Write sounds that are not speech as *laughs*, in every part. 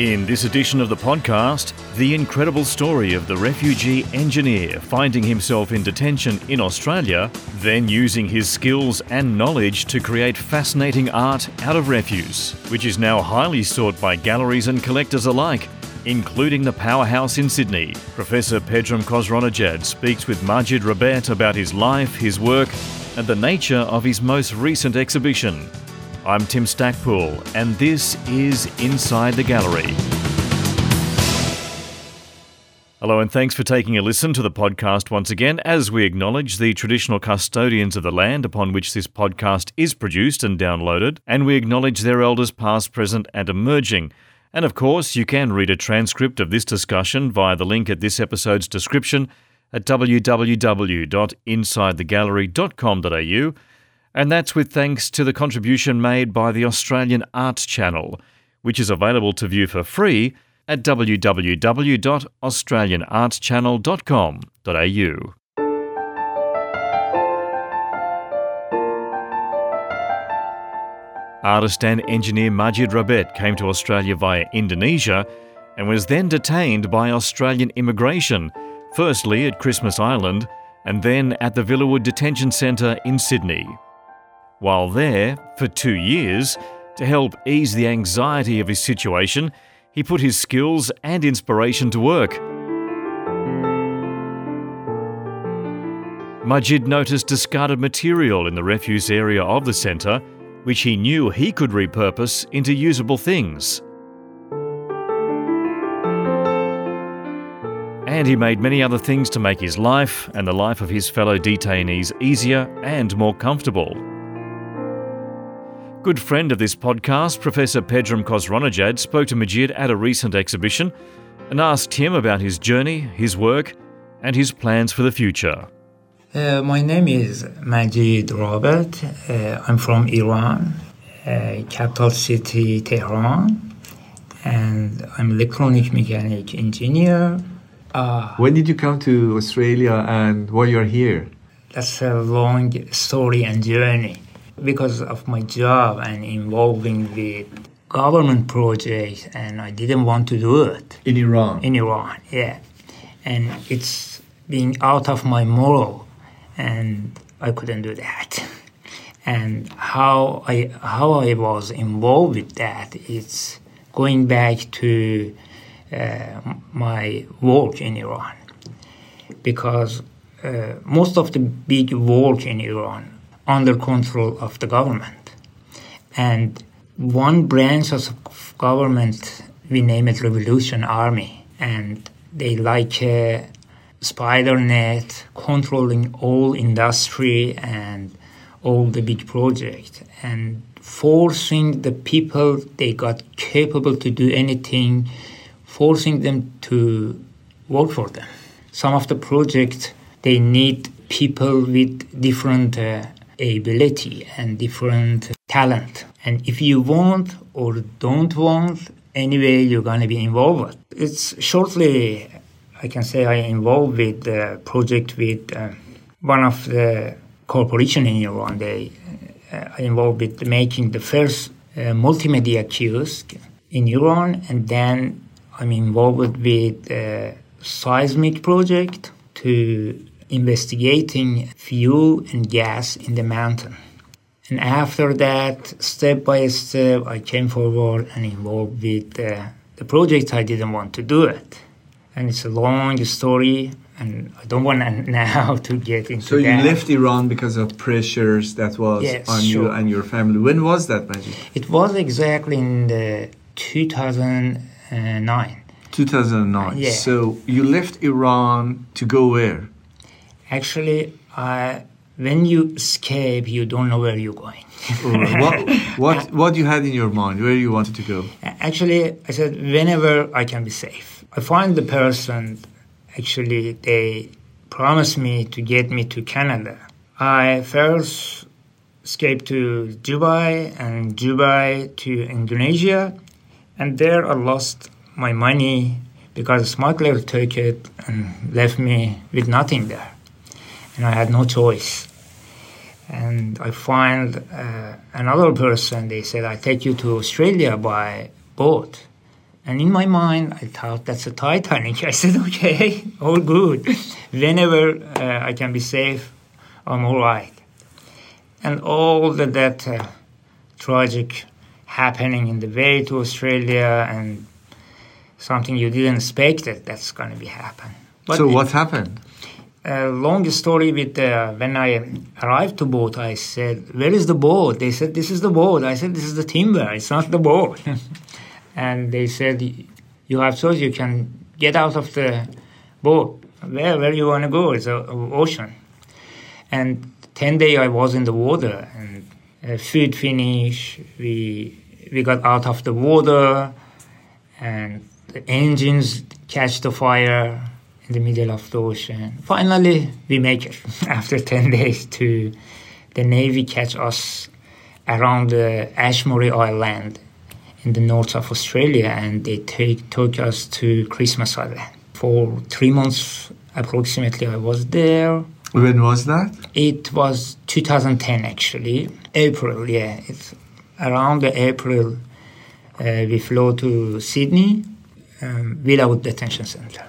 In this edition of the podcast, the incredible story of the refugee engineer finding himself in detention in Australia, then using his skills and knowledge to create fascinating art out of refuse, which is now highly sought by galleries and collectors alike, including the Powerhouse in Sydney. Professor Pedram Khosronejad speaks with Majid Rabet about his life, his work, and the nature of his most recent exhibition. I'm Tim Stackpool, and this is Inside the Gallery. Hello, and thanks for taking a listen to the podcast once again as we acknowledge the traditional custodians of the land upon which this podcast is produced and downloaded, and we acknowledge their elders past, present, and emerging. And of course, you can read a transcript of this discussion via the link at this episode's description at www.insidethegallery.com.au and that's with thanks to the contribution made by the Australian Arts Channel, which is available to view for free at www.australianartschannel.com.au. Artist and engineer Majid Rabet came to Australia via Indonesia and was then detained by Australian immigration, firstly at Christmas Island and then at the Villawood Detention Centre in Sydney. While there, for two years, to help ease the anxiety of his situation, he put his skills and inspiration to work. Majid noticed discarded material in the refuse area of the centre, which he knew he could repurpose into usable things. And he made many other things to make his life and the life of his fellow detainees easier and more comfortable. Good friend of this podcast, Professor Pedram Khosronejad, spoke to Majid at a recent exhibition and asked him about his journey, his work, and his plans for the future. Uh, my name is Majid Rabet. Uh, I'm from Iran, uh, capital city Tehran, and I'm electronic mechanic engineer. Uh, when did you come to Australia and why you're here? That's a long story and journey because of my job and involving with government projects and I didn't want to do it. In Iran? In Iran, yeah. And it's being out of my moral and I couldn't do that. *laughs* And how I how I was involved with that is going back to uh, my work in Iran because uh, most of the big work in Iran under control of the government. And one branch of government, we name it Revolution Army, and they like a spider net controlling all industry and all the big project and forcing the people they got capable to do anything forcing them to work for them some of the projects they need people with different uh, ability and different talent. And if you want or don't want, anyway, you're going to be involved. It's shortly, I can say I involved with the project with uh, one of the corporation in Iran. They uh, involved with making the first uh, multimedia kiosk in Iran, and then I'm involved with the seismic project to investigating fuel and gas in the mountain. And after that, step by step, I came forward and involved with uh, the project. I didn't want to do it. And it's a long story, and I don't want *laughs* now to get into So you that. left Iran because of pressures that was Yes, on you and your family. When was that, Majid? It was exactly in the 2009. 2009. Yeah. So you left Iran to go where? Actually, I, when you escape, you don't know where you're going. What, what, what you had in your mind, where you wanted to go? Actually, I said whenever I can be safe. I find the person. Actually, they promised me to get me to Canada. I first escaped to Dubai and Dubai to Indonesia, and there I lost my money because a smuggler took it and left me with nothing there, and I had no choice. And I find uh, another person. They said, "I take you to Australia by boat." And in my mind, I thought that's a Titanic. *laughs* I said, okay, *laughs* all good. Whenever uh, I can be safe, I'm all right. And all the, that uh, tragic happening in the way to Australia and something you didn't expect that that's going to be happen. But so what happened? A long story with uh, when I arrived to boat, I said, "Where is the boat?" They said, "This is the boat." I said, "This is the timber. It's not the boat." *laughs* and they said, "You have choice. You can get out of the boat. Where where you want to go? It's a, ocean." And ten day I was in the water, and uh, food finish. We we got out of the water, and the engines catch the fire in the middle of the ocean. Finally, we make it *laughs* after 10 days to the Navy catch us around the Ashmore Island in the north of Australia and they take, took us to Christmas Island. For three months approximately, I was there. When was that? It was 2010 actually, April, yeah. It's around April. Uh, we flew to Sydney um, without detention center.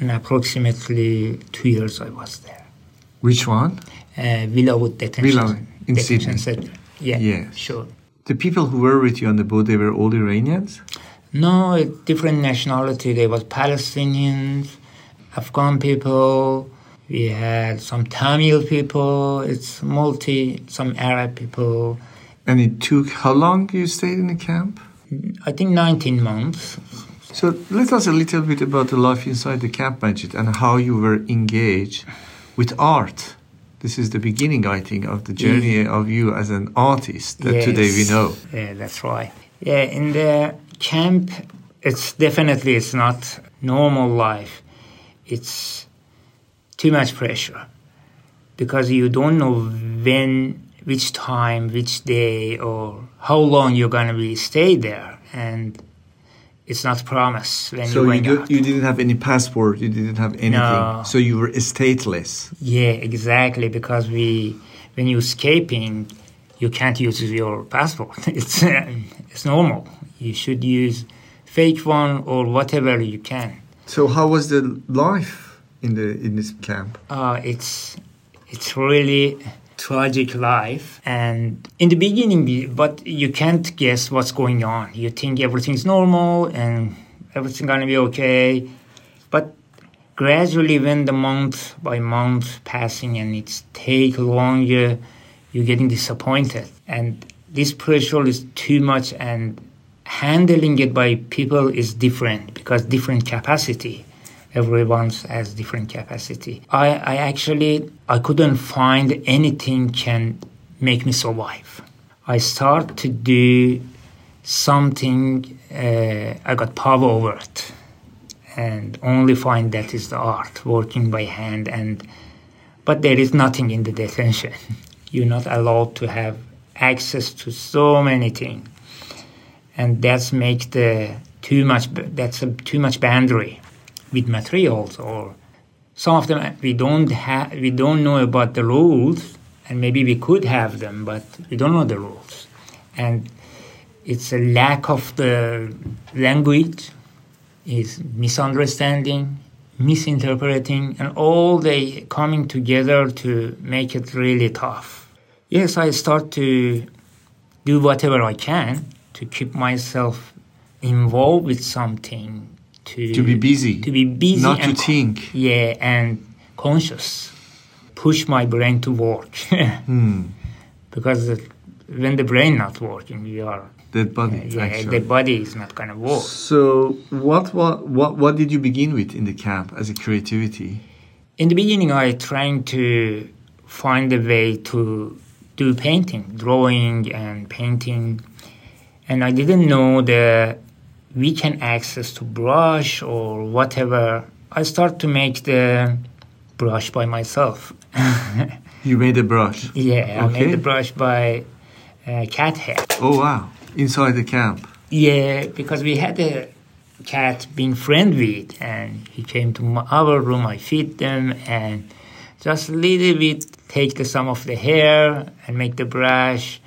And approximately two years I was there. Which one? Uh, Villawood Detention, Villa in detention Sydney. Center. Yeah, yes. sure. The people who were with you on the boat, they were all Iranians? No, different nationality. There was Palestinians, Afghan people. We had some Tamil people. It's multi, some Arab people. And it took how long you stayed in the camp? I think 19 months. So let us a little bit about the life inside the camp, Majid, and how you were engaged with art. This is the beginning, I think, of the journey yeah. of you as an artist that yes. today we know. Yeah, that's right. Yeah, in the camp, it's definitely it's not normal life. It's too much pressure because you don't know when, which time, which day, or how long you're going to be stay there, and it's not promised when so you you, do, you didn't have any passport you didn't have anything. No. so you were stateless. Yeah exactly because we when you're escaping you can't use your passport. *laughs* It's uh, it's normal. You should use fake one or whatever you can. So how was the life in the in this camp? Uh, it's it's really tragic life. And in the beginning, but you can't guess what's going on. You think everything's normal and everything's gonna be okay. But gradually, when the month by month passing and it's take longer, you're getting disappointed. And this pressure is too much and handling it by people is different because different capacity everyone has different capacity. I, I actually I couldn't find anything can make me survive. I start to do something. Uh, I got power over it, and only find that is the art, working by hand. And but there is nothing in the detention. *laughs* You're not allowed to have access to so many things, and that's make the too much. That's a too much boundary with materials or some of them uh, we don't have we don't know about the rules and maybe we could have them but we don't know the rules. And it's a lack of the language is misunderstanding misinterpreting and all they coming together to make it really tough. Yes i start to do whatever i can to keep myself involved with something to to be busy, to be busy, not and, to think. Yeah, and conscious, push my brain to work. *laughs* hmm. Because when the brain not working, we are dead body. Uh, yeah, actually. the body is not gonna work. So, what, what what what did you begin with in the camp as a creativity? In the beginning, I trying to find a way to do painting, drawing, and painting, and I didn't know the we can access to brush or whatever, I start to make the brush by myself. *laughs* you made a brush? Yeah, okay. I made the brush by uh, cat hair. Oh wow! Inside the camp? Yeah, because we had a cat being friend with, and he came to my, our room. I feed them and just a little bit take the, some of the hair and make the brush,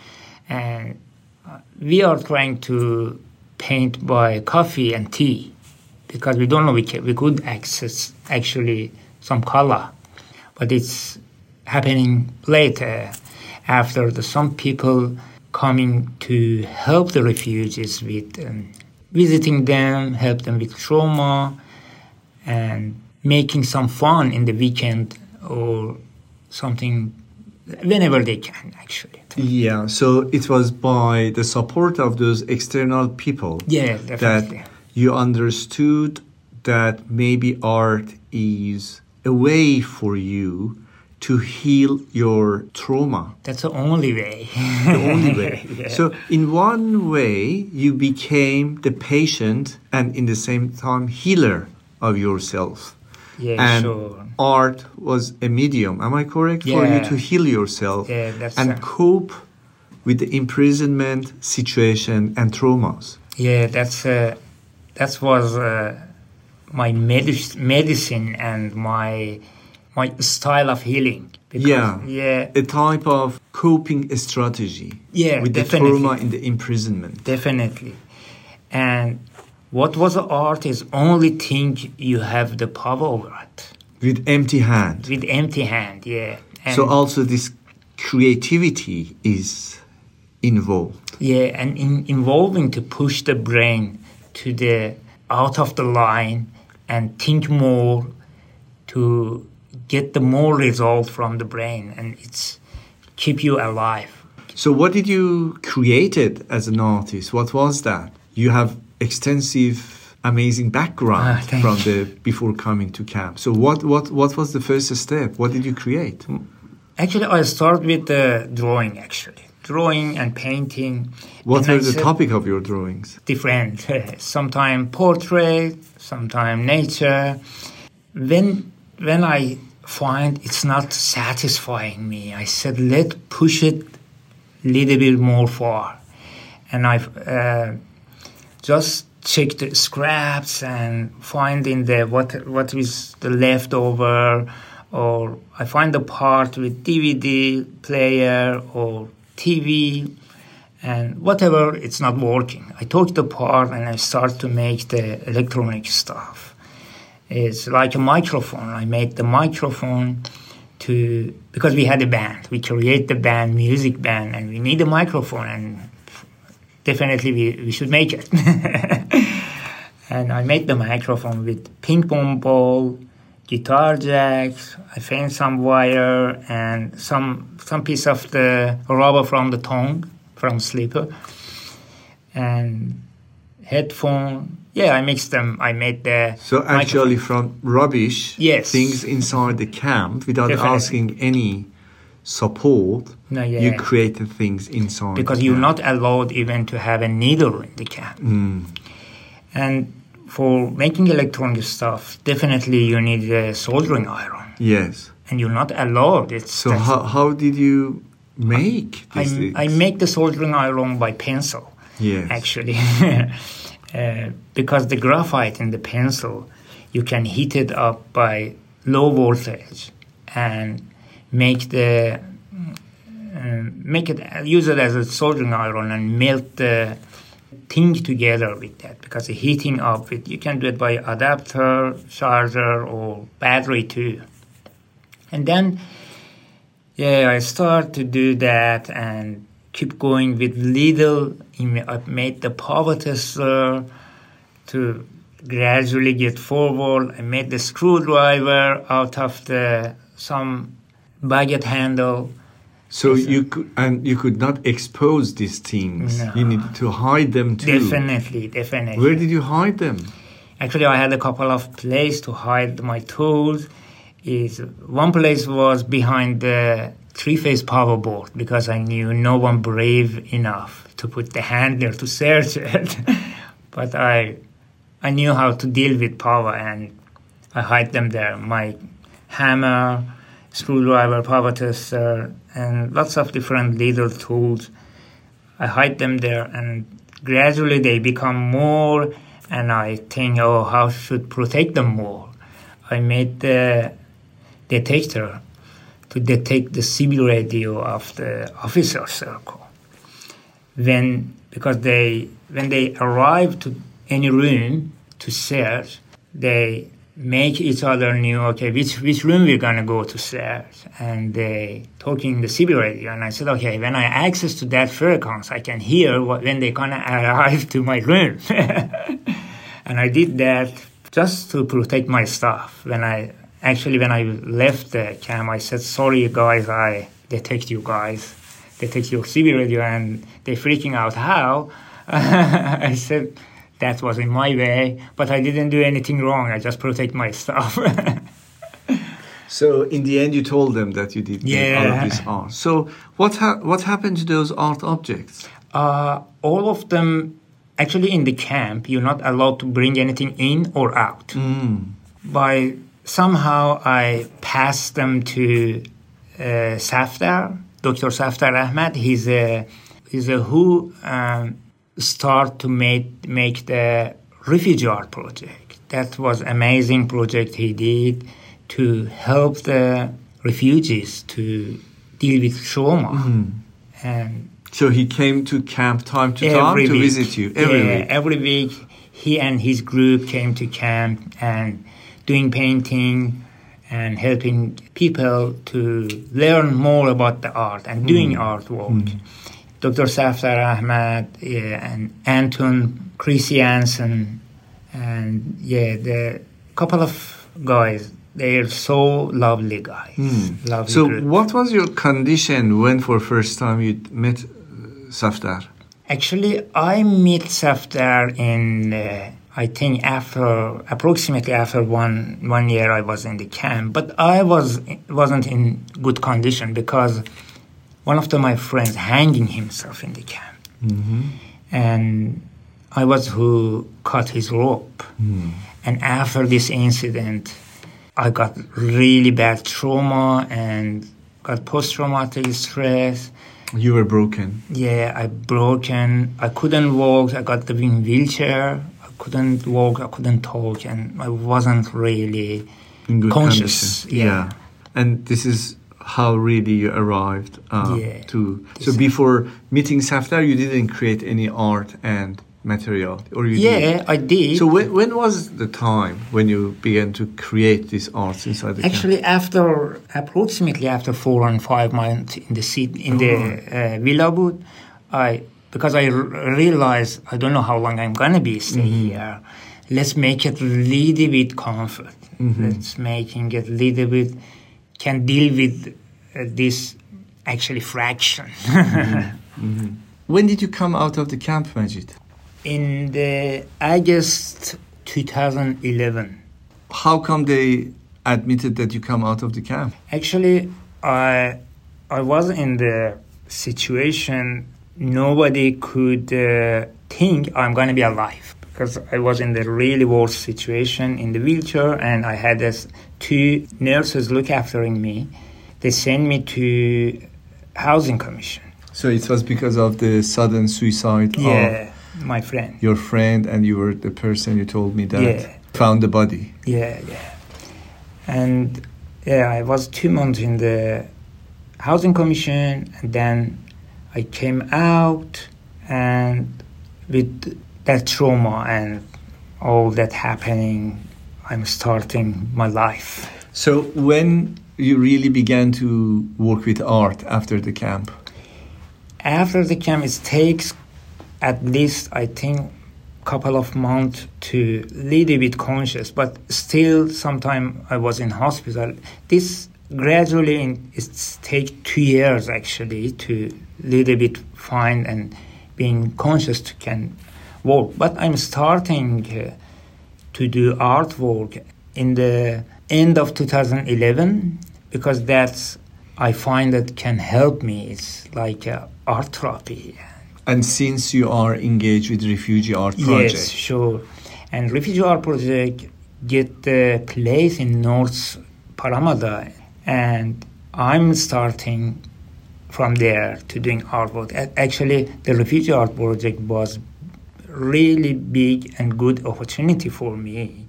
and uh, we are trying to paint by coffee and tea because we don't know we, can, we could access actually some color, but it's happening later after the, some people coming to help the refugees with um, visiting them, help them with trauma, and making some fun in the weekend or something whenever they can actually. Yeah, so it was by the support of those external people Yeah, definitely. that you understood that maybe art is a way for you to heal your trauma. That's the only way. The only way. *laughs* Yeah. So, in one way, you became the patient and in the same time healer of yourself. Yeah, and sure. art was a medium, am I correct? For you to heal yourself Yeah, and cope with the imprisonment situation and traumas. Yeah, that's uh, that was uh, my medic- medicine and my my style of healing. Because, Yeah. yeah, A type of coping strategy Yeah, with the trauma in the imprisonment. definitely. And what was art is only thing you have the power over it With empty hand. with empty hand. Yeah. And so also this creativity is involved. Yeah, and in, involving to push the brain to the out of the line and think more to get the more result from the brain, and it's keep you alive. So what did you created as an artist? What was that? You have extensive amazing background Ah, from the before coming to camp. So what what what was the first step? What did you create? Actually, I start with the drawing. Actually, drawing and painting. What And are the topic of your drawings? different. *laughs* Sometimes portrait, sometimes nature. When when I find it's not satisfying me, I said let push it a little bit more far, and I uh, just check the scraps and find in the what what is the leftover, or I find the part with DVD player or TV and whatever it's not working. I took the part and i start to make the electronic stuff. It's like a microphone. I made the microphone to because we had a band. We create the band music band and we need a microphone and definitely we, we should make it *laughs* and i made the microphone with ping pong ball guitar jacks i found some wire and some some piece of the rubber from the tongue from sleeper and headphone yeah i mixed them i made the So microphone. actually from rubbish Yes. things inside the camp without Definitely. asking any support No, yeah. you created things inside because you're not allowed even to have a needle in the camp. Mm. And for making electronic stuff, definitely you need a soldering iron, yes and you're not allowed. It's so how, how did you make I, things I make the soldering iron by pencil, yes actually, *laughs* uh, because the graphite in the pencil, you can heat it up by low voltage and make the uh, make it use it as a soldering iron and melt the thing together with that because the heating up it you can do it by adapter charger or battery too. And then yeah i start to do that and keep going with little i made the power tester to gradually get forward. I made the screwdriver out of the some baguette handle so Yes, you could and you could not expose these things No. you needed to hide them too definitely definitely where did you hide them Actually, I had a couple of places to hide my tools. Is one place was behind the three-phase power board because I knew no one brave enough to put the hand there to search it. *laughs* but I, I knew how to deal with power, and I hide them there. My hammer, screwdriver, power tester, uh, and lots of different little tools. I hide them there, and gradually they become more. And I think, oh, how should protect them more? I made the detector to detect the CB radio of the officer circle. When because they when they arrive to any room to search, they make each other knew okay which which room we're gonna go to search and they talking the CB radio and I said okay when I access to that frequency I can hear what, when they gonna *laughs* arrive to my room. *laughs* And I did that just to protect my stuff. When I actually when I left the camp I said sorry guys I detect you guys. Detect your CB radio and they freaking out. How? *laughs* I said that was in my way, but I didn't do anything wrong. I just protect my stuff. *laughs* so in the end, you told them that you did yeah. all of this art. So what ha- what happened to those art objects? Uh, all of them, actually, in the camp, you're not allowed to bring anything in or out. Mm. By somehow, I passed them to uh, Safdar, Dr. Safdar Ahmad. He's a he's a who. Um, start to make make the refugee art project. That was amazing project he did to help the refugees to deal with trauma. Mm. And so he came to camp time to time to week. visit you every yeah, week. Every week, he and his group came to camp and doing painting and helping people to learn more about the art and doing mm. artwork. Mm. Dr. Safdar Ahmad yeah, and Anton Christiansen and yeah, the couple of guys. They're so lovely guys. Mm. Lovely so, group. what was your condition when, for first time, you met Safdar? Actually, I met Safdar in. Uh, I think after approximately after one one year I was in the camp, but I was wasn't in good condition because one of the, my friends hanging himself in the camp. Mm-hmm. And I was who cut his rope. Mm. And after this incident, I got really bad trauma and got post-traumatic stress. You were broken. Yeah, I broken. I couldn't walk. I got the wheelchair. I couldn't walk. I couldn't talk, and I wasn't really conscious. Yeah. yeah. and this is how really you arrived uh, yeah. to. So before meeting Safdar, you didn't create any art and material, or you yeah, did? I did. So when, when was the time when you began to create these arts inside the Actually, camp? after approximately after four and five months in the seat, in the uh, Villawood, I because I r- realized I don't know how long I'm gonna be stay Mm-hmm. here. Let's make it a little bit comfort. Mm-hmm. Let's making it a little bit can deal with uh, this actually fraction. *laughs* Mm-hmm. When did you come out of the camp, Majid? In the August 2011. How come they admitted that you come out of the camp? Actually, I I was in the situation nobody could uh, think I'm going to be alive because I was in the really worst situation in the wheelchair and I had this two nurses look aftering me. They sent me to housing commission. So it was because of the sudden suicide Yeah, my friend. your friend, and you were the person you told me that Yeah. found the body. Yeah, yeah. And yeah, I was two months in the housing commission, and then I came out, and with that trauma and all that happening, I'm starting my life. So when you really began to work with art after the camp? After the camp, it takes at least I think couple of months to little bit conscious, but still sometime I was in hospital. This gradually in, it take two years actually to little bit find and being conscious to can work. But I'm starting uh, to do artwork in the end of 2011 because that's I find that can help me. It's like uh, art therapy. And since you are engaged with refugee art project, Yes, sure. And refugee art project get the place in North Parramatta, and I'm starting from there to doing artwork. Actually, the refugee art project was really big and good opportunity for me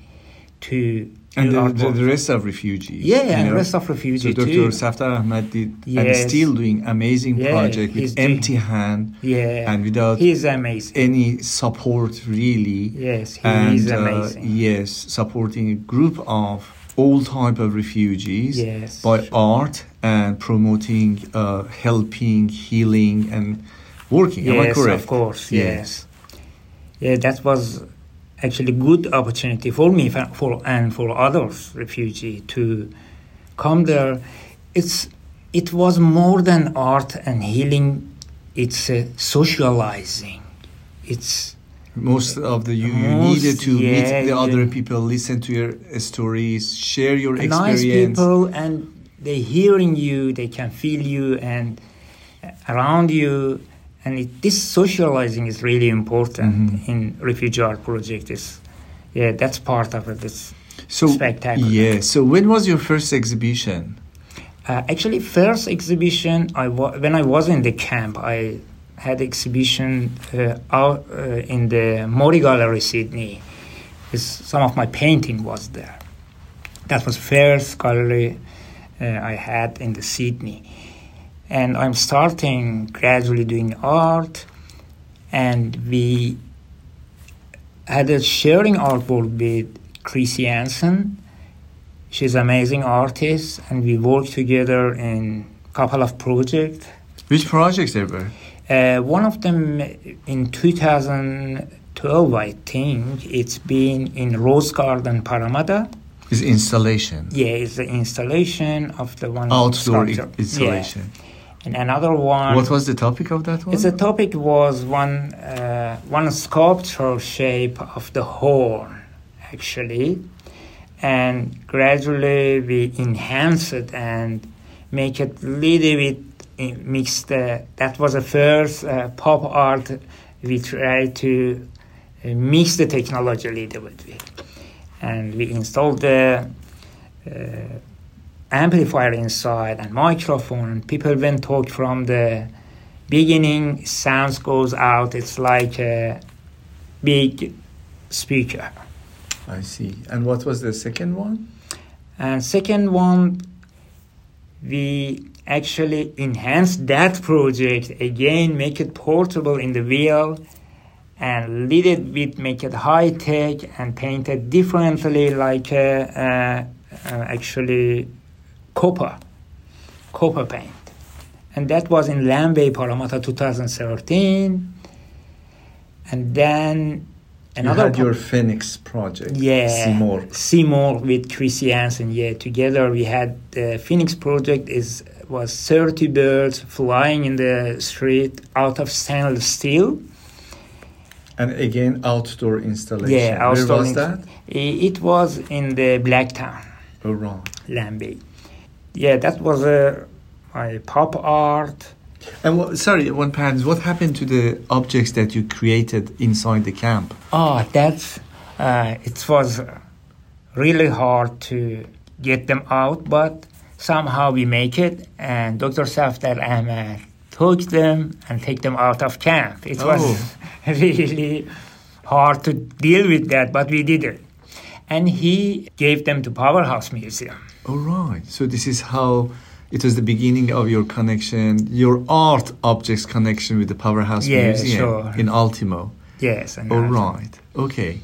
to And the, the, the rest of refugees. Yeah, and know? rest of So refugees Dr. too. Safdar Ahmad did and Yes. still doing amazing Yeah, project with doing- empty hand Yeah, and without he's amazing. any support really. yes, he and is uh, amazing. yes, supporting a group of all type of refugees Yes. by art and promoting, uh, helping, healing, and working. Am I Yes, correct? of course, yes. Yeah, that was actually good opportunity for me for, and for others refugee to come there. It's it was more than art and healing. It's uh, socializing. It's Most of the you, you needed to yeah, meet the other yeah. people, listen to your uh, stories, share your nice experience. people and they hearing you they can feel you and uh, around you and it, this socializing is really important Mhm. in refugee art project is yeah that's part of it it's So spectacular yeah. So when was your first exhibition? uh, actually first exhibition i wa- when i was in the camp i had exhibition uh, out uh, in the mori gallery sydney It's, some of my painting was there that was first gallery uh, i had in the sydney and i'm starting gradually doing art and we had a sharing artwork with Chrissy Hansen. She's an amazing artist, and we worked together in a couple of projects. Which projects there were? Uh, one of them in 2012, I think, it's been in Rose Garden, Parramatta. Is installation. Yeah, it's the installation of the one Outdoor i- installation. Yeah. And another one. What was the topic of that one? The topic was one uh, one sculptural shape of the horn, actually, and gradually we enhance it and make it a little bit uh, mixed. Uh, that was the first uh, pop art. We tried to uh, mix the technology a little bit, and we installed the. Uh, amplifier inside and microphone and people when talk from the beginning sounds goes out it's like a big speaker I see. And what was the second one? and second one we actually enhanced that project again make it portable in the wheel and lead it with make it high tech and paint it differently like uh, uh, actually copper copper paint and that was in Lambay Parramatta 2013 and then another you had your Phoenix project. yeah Seymour. Seymour with Chrissy Hansen yeah together we had the Phoenix project is was 30 birds flying in the street out of stainless steel And again, outdoor installation. yeah outdoor Where was ins- that? It was in the Blacktown Oh, wrong. Lambay yeah that was uh, my pop art And what, sorry, one pans. What happened to the objects that you created inside the camp? Oh, that's uh, it was really hard to get them out, but somehow we make it. And Dr. Safdar Ahmed took them and take them out of camp. It was *laughs* really hard to deal with that, but we did it. And he gave them to Powerhouse Museum. All right. So this is how it was the beginning of your connection, your art objects connection with the Powerhouse Yeah, Museum sure. in Ultimo. Yes, All right. Okay.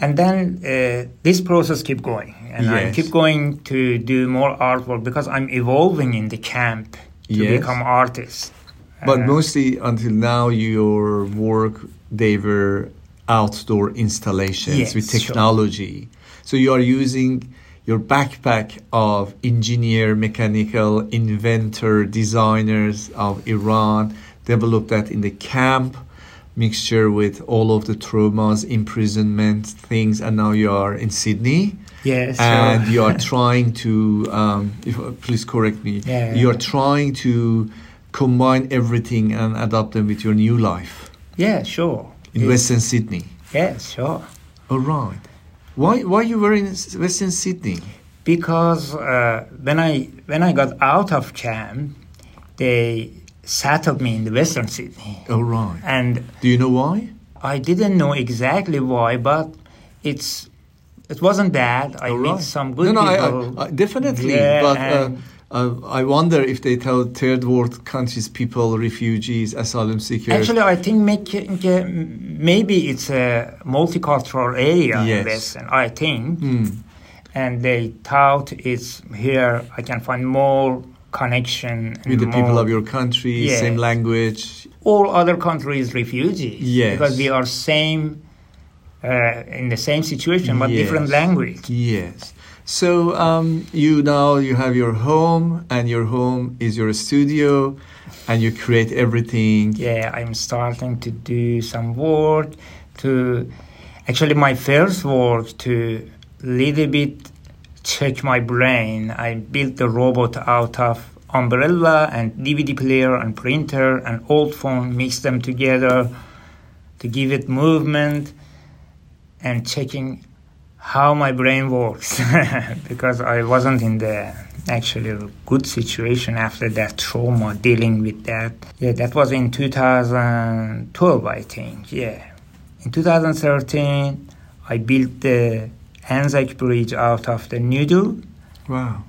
And then uh, this process keep going, and I keep going to do more artwork because I'm evolving in the camp to Yes. become artist. But Uh, mostly until now, your work they were outdoor installations Yes, with sure. technology. So you are using your backpack of engineer, mechanical, inventor, designers of Iran, developed that in the camp, mixture with all of the traumas, imprisonment things, and now you are in Sydney yes, and sure. you are *laughs* trying to um, if, please correct me Yeah, you are trying to combine everything and adapt them with your new life yeah, sure. in Yes. western sydney Yes, sure. all right why why you were in western sydney Because uh, when I when I got out of camp, they settled me in the Western Sydney, all right and do you know why I didn't know exactly why, but it's it wasn't bad. I All met some good no, no, people. I, I, I, definitely. Yeah, but uh, uh, I wonder if they tell third world countries, people, refugees, asylum seekers. Actually, I think make, uh, maybe it's a multicultural area Yes. in Western. I think, Hmm. and they thought it's here. I can find more connection with the people of your country, Yeah. same language. all other countries refugees. Yes. because we are same uh, in the same situation but different language. Yes. So um, you now you have your home, and your home is your studio, and you create everything. Yeah, I'm starting to do some work to actually my first work to little bit check my brain. I built the robot out of umbrella and DVD player and printer and old phone, mix them together to give it movement and checking how my brain works *laughs* because I wasn't in the actually good situation after that trauma dealing with that. Yeah, that was in 2012, I think. Yeah. In 2013, I built the Anzac Bridge out of the noodle. Wow.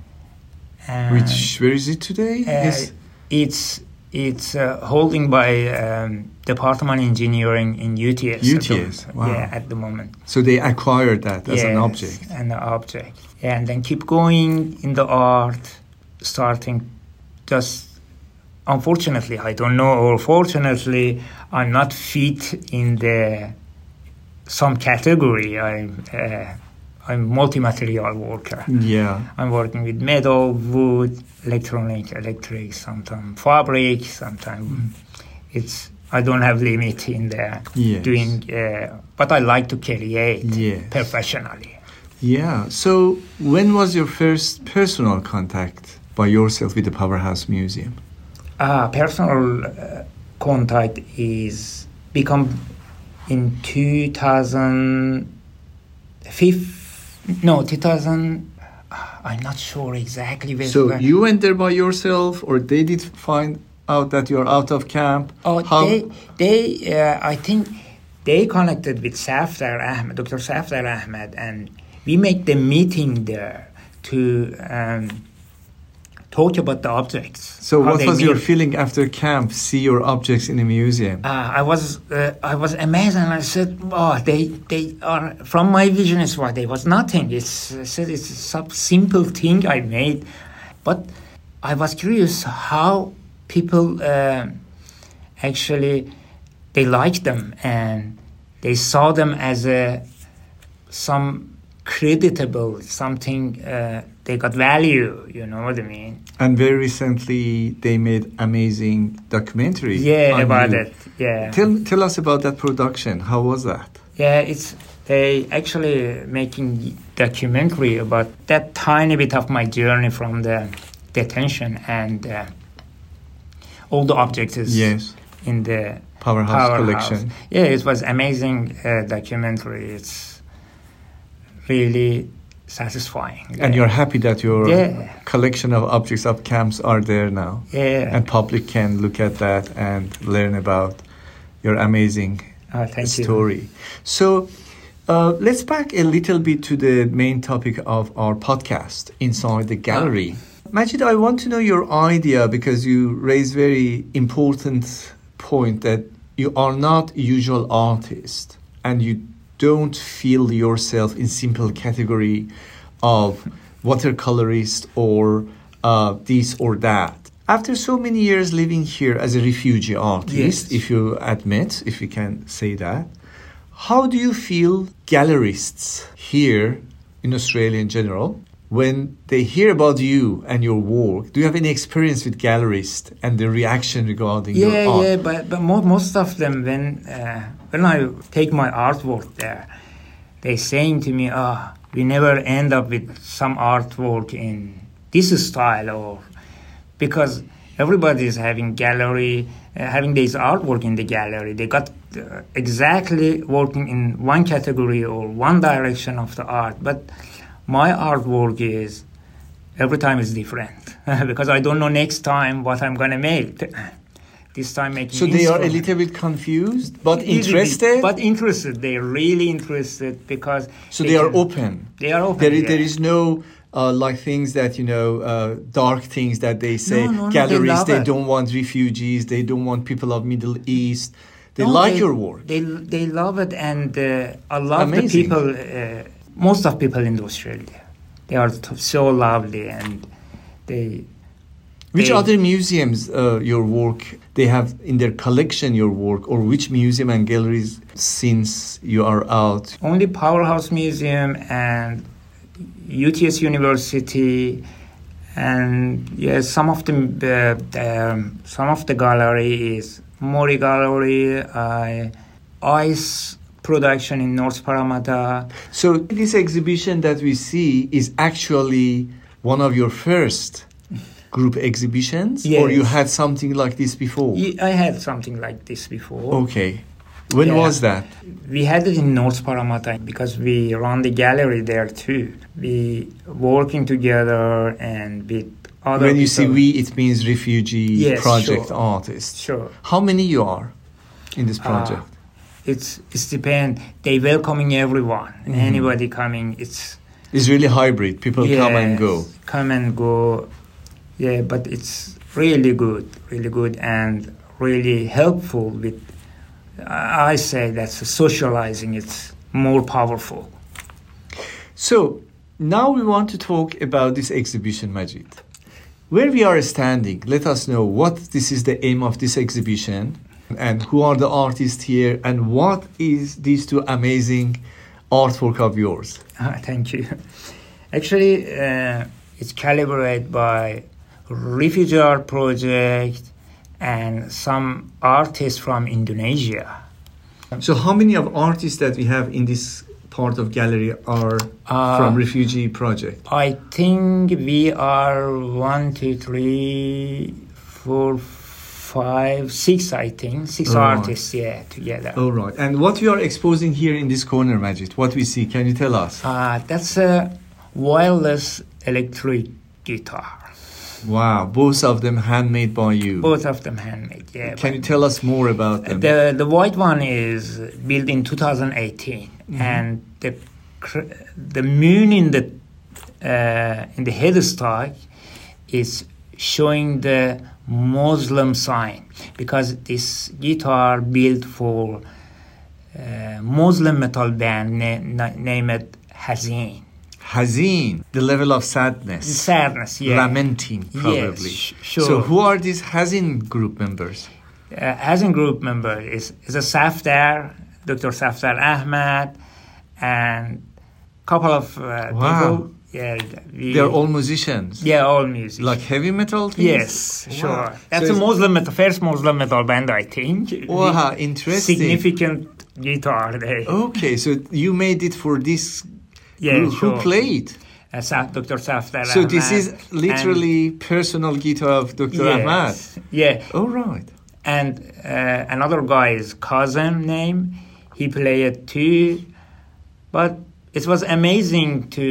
And Which where is it today? uh, Yes. it's it's uh, holding by um, Department of Engineering in UTS. at the- wow. Yeah, at the moment. So they acquired that as an Yes, object. An object. Yeah, and then keep going in the art, starting just unfortunately, I don't know, or fortunately, I'm not fit in the some category. I'm uh, I'm multi-material worker. Yeah. I'm working with metal, wood, electronic, electric, sometimes fabric, sometimes it's I don't have limit in there Yes. doing, uh, but I like to create Yes. professionally. Yeah. So when was your first personal contact by yourself with the Powerhouse Museum? Uh, personal uh, contact is become in 2005 no 2000 i'm not sure exactly where So when- you went there by yourself, or they did find out that you're out of camp? oh How- they they uh, i think they connected with Safdar Ahmed, Dr. Safdar Ahmed, and we make the meeting there to um, talk about the objects. So what was your feeling after camp? See your objects in a museum. Uh, I was uh, I was amazed, and I said, "Oh, they they are from my vision. Is what they was nothing. It's I said it's some simple thing I made, but I was curious how people uh, actually they liked them and they saw them as a some creditable something uh, they got value. You know what I mean? And very recently, they made amazing documentary. Yeah, about you. it. Yeah. Tell tell us about that production. How was that? Yeah, it's they actually making documentary about that tiny bit of my journey from the detention and uh, all the objects is Yes, in the Powerhouse, powerhouse. collection. Yeah, it was amazing uh, documentary. It's really satisfying. And you're happy that your Yeah. collection of objects of camps are there now, yeah. and public can look at that and learn about your amazing Oh, thank you. story. So. Uh, let's back a little bit to the main topic of our podcast, Inside the Gallery. Majid, I want to know your idea because you raise very important point that you are not usual artist and you don't feel yourself in simple category of watercolorist or uh, this or that. After so many years living here as a refugee artist, Yes. if you admit, if you can say that, how do you feel gallerists here in Australia in general when they hear about you and your work? Do you have any experience with gallerists and the reaction regarding Yeah, your art? yeah, but but mo- most of them when uh, when I take my artwork there, they saying to me, "Ah, we never end up with some artwork in this style," or because everybody is having gallery, uh, having this artwork in the gallery. They got uh, exactly working in one category or one direction of the art, but my artwork is every time is different *laughs* because I don't know next time what I'm gonna make. This time making. So they are a little bit confused, but Little bit, interested. but interested. They're really interested because. so they are can- open. They are open. There is, yeah. there is no uh, like things that you know uh, dark things that they say No, no, no, they galleries they don't want refugees they don't want people of Middle East they like they- your work They they love it, and uh, a lot of the people, uh, most of people in Australia, they are t- so lovely, and they. which they- other museums uh, your work they have in their collection your work or which museum and galleries since you are out Only Powerhouse Museum and UTS University, and yes, some of the uh, um, some of the gallery is Mori Gallery, uh, Ice Production in North Parramatta. so this exhibition that we see is actually one of your first group exhibitions or you had something like this before I had something like this before. okay when Yeah. was that We had it in North Parramatta because we run the gallery there too. We working together and with other. when you say people. we it means refugee Yes, project sure. artists sure. how many you are in this Uh, project It's it's depend. They welcoming everyone. Mhm. Anybody coming. It's it's really hybrid people come and go Come and go. Yeah, but it's really good, really good, and really helpful. With I say that's socializing. It's more powerful. So now we want to talk about this exhibition, Majid. Where we are standing, let us know what this is the aim of this exhibition and who are the artists here and what is these two amazing artwork of yours. Ah, thank you. *laughs* Actually, uh, it's calibrated by Refugee Art Project and some artists from Indonesia. So how many of artists that we have in this part of gallery are Uh, from refugee project? I think we are one, two, three, four, five, six. I think six Right. artists, yeah, together. All right. And what you are exposing here in this corner, Majid, what we see, can you tell us? Uh, that's a wireless electric guitar. Wow, both of them handmade by you. Both of them handmade. Yeah. Can you tell us more about them? The the white one is built in 2018, Mm-hmm. and the the moon in the uh, in the headstock is showing the Muslim sign because this guitar built for uh, Muslim metal band na- na- named Hazin. Hazin, the level of sadness. Sadness, yeah. Lamenting, probably. sh- sure. So, who are these Hazin group members? uh, Hazin group member is, is a Safdar, Dr. Safdar Ahmed, and a couple of uh, Wow. people. Yeah, we, They're all musicians. yeah, all music. Like heavy metal things? yes, Wow. sure. That's So a Muslim metal, first Muslim metal band, I think. Wow, interesting. Significant guitar there. Okay, so you made it for this yeah, group. sure. Who played? Uh, Dr. Safdar So, Ahmed. this is literally personal guitar of Dr. Ahmed. yes, Yeah, All right. and uh, another guy's cousin name he played too but it was amazing to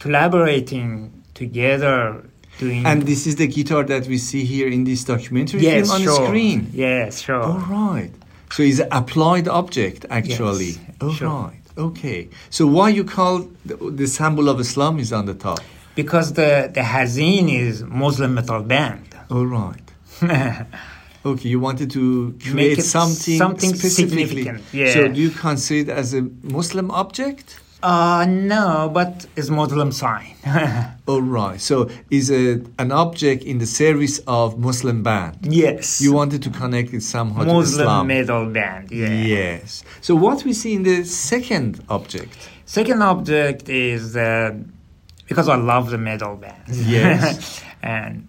collaborating together doing And this is the guitar that we see here in this documentary yes, film on sure. screen. yes sure All right. So it's an applied object, actually. Yes, All sure. right. Okay. So why you call the, the symbol of Islam is on the top? because the the Hazin is Muslim metal band All right. *laughs* Okay, you wanted to create something, something specifically. significant, yeah. So do you consider it as a Muslim object? Uh no but it's Muslim sign All *laughs* right. So is a an object in the service of Muslim band? yes You wanted to connect it somehow to Muslim Islam. metal band yeah Yes. So what we see in the second object? Second object is uh, because I love the metal band. Yes. *laughs* and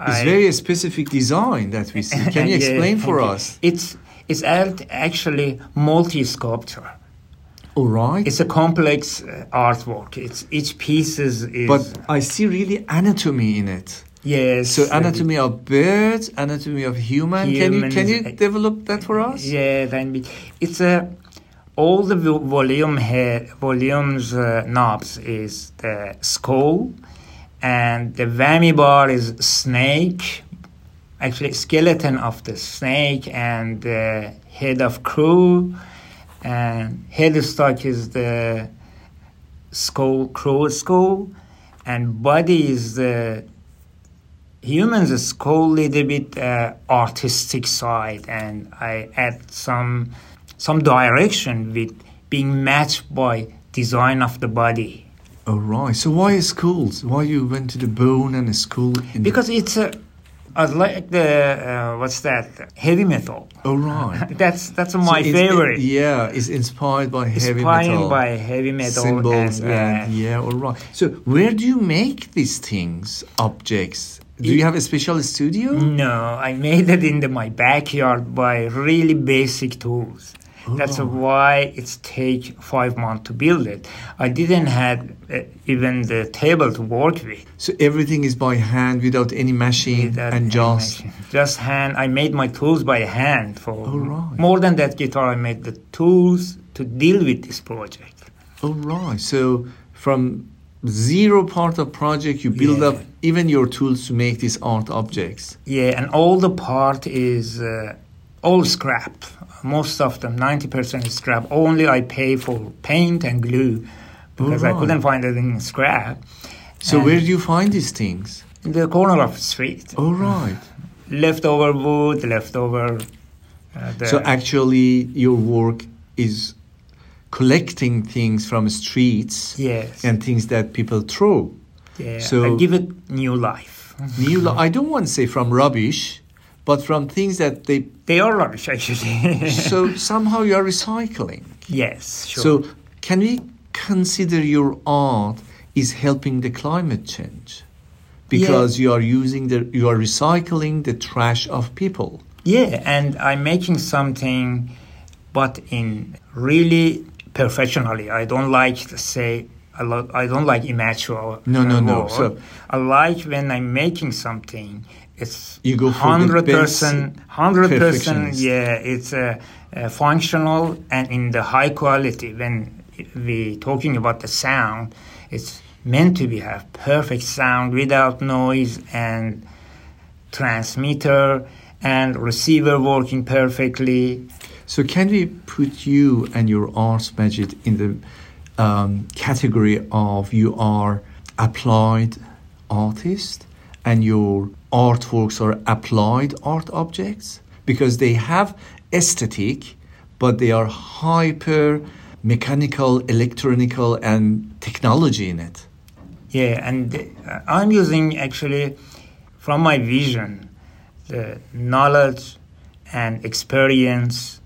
It's I- very specific design that we see. *laughs* Can you Yeah, explain for us? It's it's actually multi sculpture. All right. It's a complex uh, artwork. It's each piece is, is but I see really anatomy in it. yes. So anatomy of birds, anatomy of human. Can you can you uh, develop that for us? Yeah, then it's a all the volume head volumes uh, knobs is the skull, and the whammy bar is snake, actually skeleton of the snake and the head of crow, and headstock is the skull, crow skull, and body is the human's skull, a little bit uh, artistic side, and I add some some direction with being matched by design of the body. All right. So why skulls? Why you went to the bone and a skull? in the- Because it's a, I like the uh, what's that heavy metal. oh right. *laughs* That's that's So my it's- favorite. yeah, it's inspired by heavy Inspired metal. Inspired by heavy metal symbols and, yeah. and yeah, all right. So where do you make these things, objects? Do you have a special studio? No, I made it in the, my backyard by really basic tools. That's Oh. why it's take five months to build it. I didn't have uh, even the table to work with. So everything is by hand without any machine without and just machine. just hand. I made my tools by hand for Oh, right. more than that guitar. I made the tools to deal with this project. oh right. So from zero part of project you build Yeah. up even your tools to make these art objects. Yeah, and all the part is uh, all scrap. Most of them, ninety percent is scrap. Only I pay for paint and glue because I couldn't find it in scrap. So And where do you find these things? in the corner of the street, Oh right. *laughs* leftover wood, leftover. Uh, the, So actually your work is collecting things from streets yes, and things that people throw. yeah, so- I give it new life. New, li- *laughs* I don't want to say from rubbish, but from things that they. They are rubbish, actually. So *laughs* somehow you are recycling. yes, sure. So can we consider your art is helping the climate change? Because you are using the, you are recycling the trash of people. Yeah, and I'm making something, but in really professionally. I don't like to say. I, lo- I don't like immature. No, no, no. So- I like when I'm making something. It's You go hundred percent, hundred percent. Yeah, it's uh, uh, functional and in the high quality. When we talking about the sound, it's meant to be have perfect sound without noise and transmitter and receiver working perfectly. So can we put you and your art budget in the um, category of you are applied artist and your artworks are applied art objects because they have aesthetic but they are hyper mechanical electronical and technology in it Yeah, and uh, I'm using actually from my vision the knowledge and experience.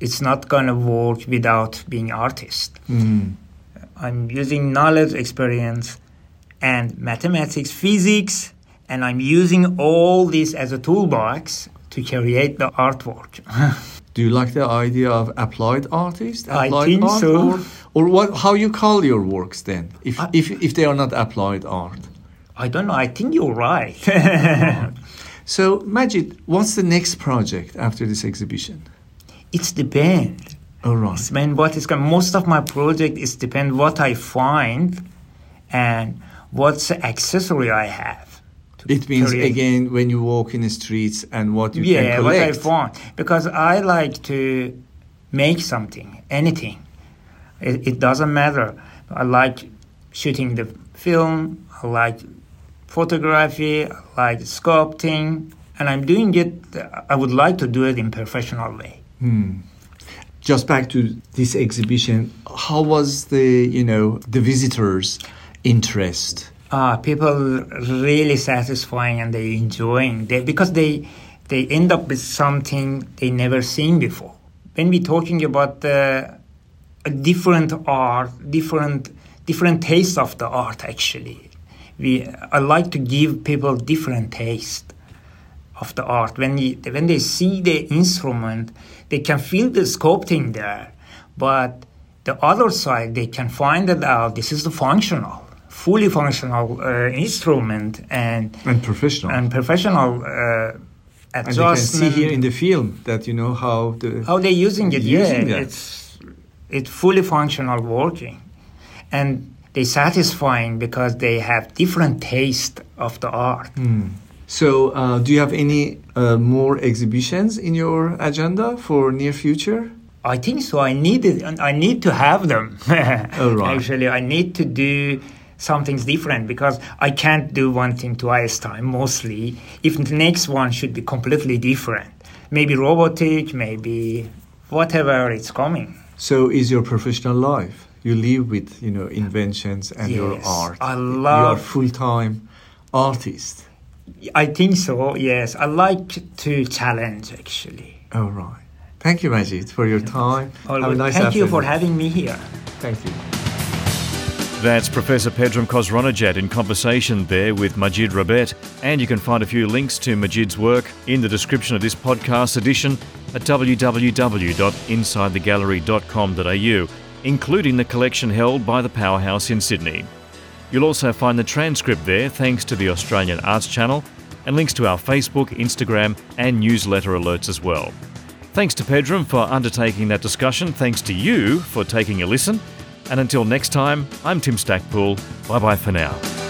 It's not gonna work without being artist. Mm. I'm using knowledge, experience, and mathematics, physics, and I'm using all this as a toolbox to create the artwork. *laughs* Do you like the idea of applied artist? I Applied think art, so. Or, or what? How you call your works then? If I- if if they are not applied art. I don't know. I think you're right. *laughs* So Majid, what's the next project after this exhibition? it's depend. All right. It's depend what is. Most of my project is depend what I find, and what's the accessory I have. It means again when you walk in the streets and what you yeah, can what I collect. find because I like to make something, anything. It, it doesn't matter. I like shooting the film. I like photography. I like sculpting, and I'm doing it. I would like to do it in professional way. Hmm. Just back to this exhibition, how was the you know the visitors' interest? Uh, people really satisfying and they enjoying they, because they they end up with something they never seen before. When we're talking about the a different art, different different taste of the art actually, we I like to give people different taste of the art. When when they see the instrument, they can feel the sculpting there, but the other side they can find it out. This is the functional, fully functional uh, instrument and And professional. and professional uh, And you can see here in the film that you know how the how they using it. Using yeah, that. it's it's fully functional working, and they satisfying because they have different taste of the art. Hmm. So, uh, do you have any uh, more exhibitions in your agenda for near future? I think so. I need it. I need to have them. *laughs* Right. Actually, I need to do something different because I can't do one thing twice time mostly. If the next one should be completely different, maybe robotic, maybe whatever it's coming. So, is your professional life? You live with you know inventions and your Yes, art. I love. You are full time artist. I think so. Yes, I like to challenge actually. Oh right. Thank you, Majid, for your time. Have a nice Thank you for having me here. Thank you. That's Professor Pedram Khosronejad in conversation there with Majid Rabet. And you can find a few links to Majid's work in the description of this podcast edition at www.insidethegallery.com.au, including the collection held by the Powerhouse in Sydney. You'll also find the transcript there thanks to the Australian Arts Channel and links to our Facebook, Instagram, and newsletter alerts as well. Thanks to Pedram for undertaking that discussion. Thanks to you for taking a listen. And until next time, I'm Tim Stackpool. Bye bye for now.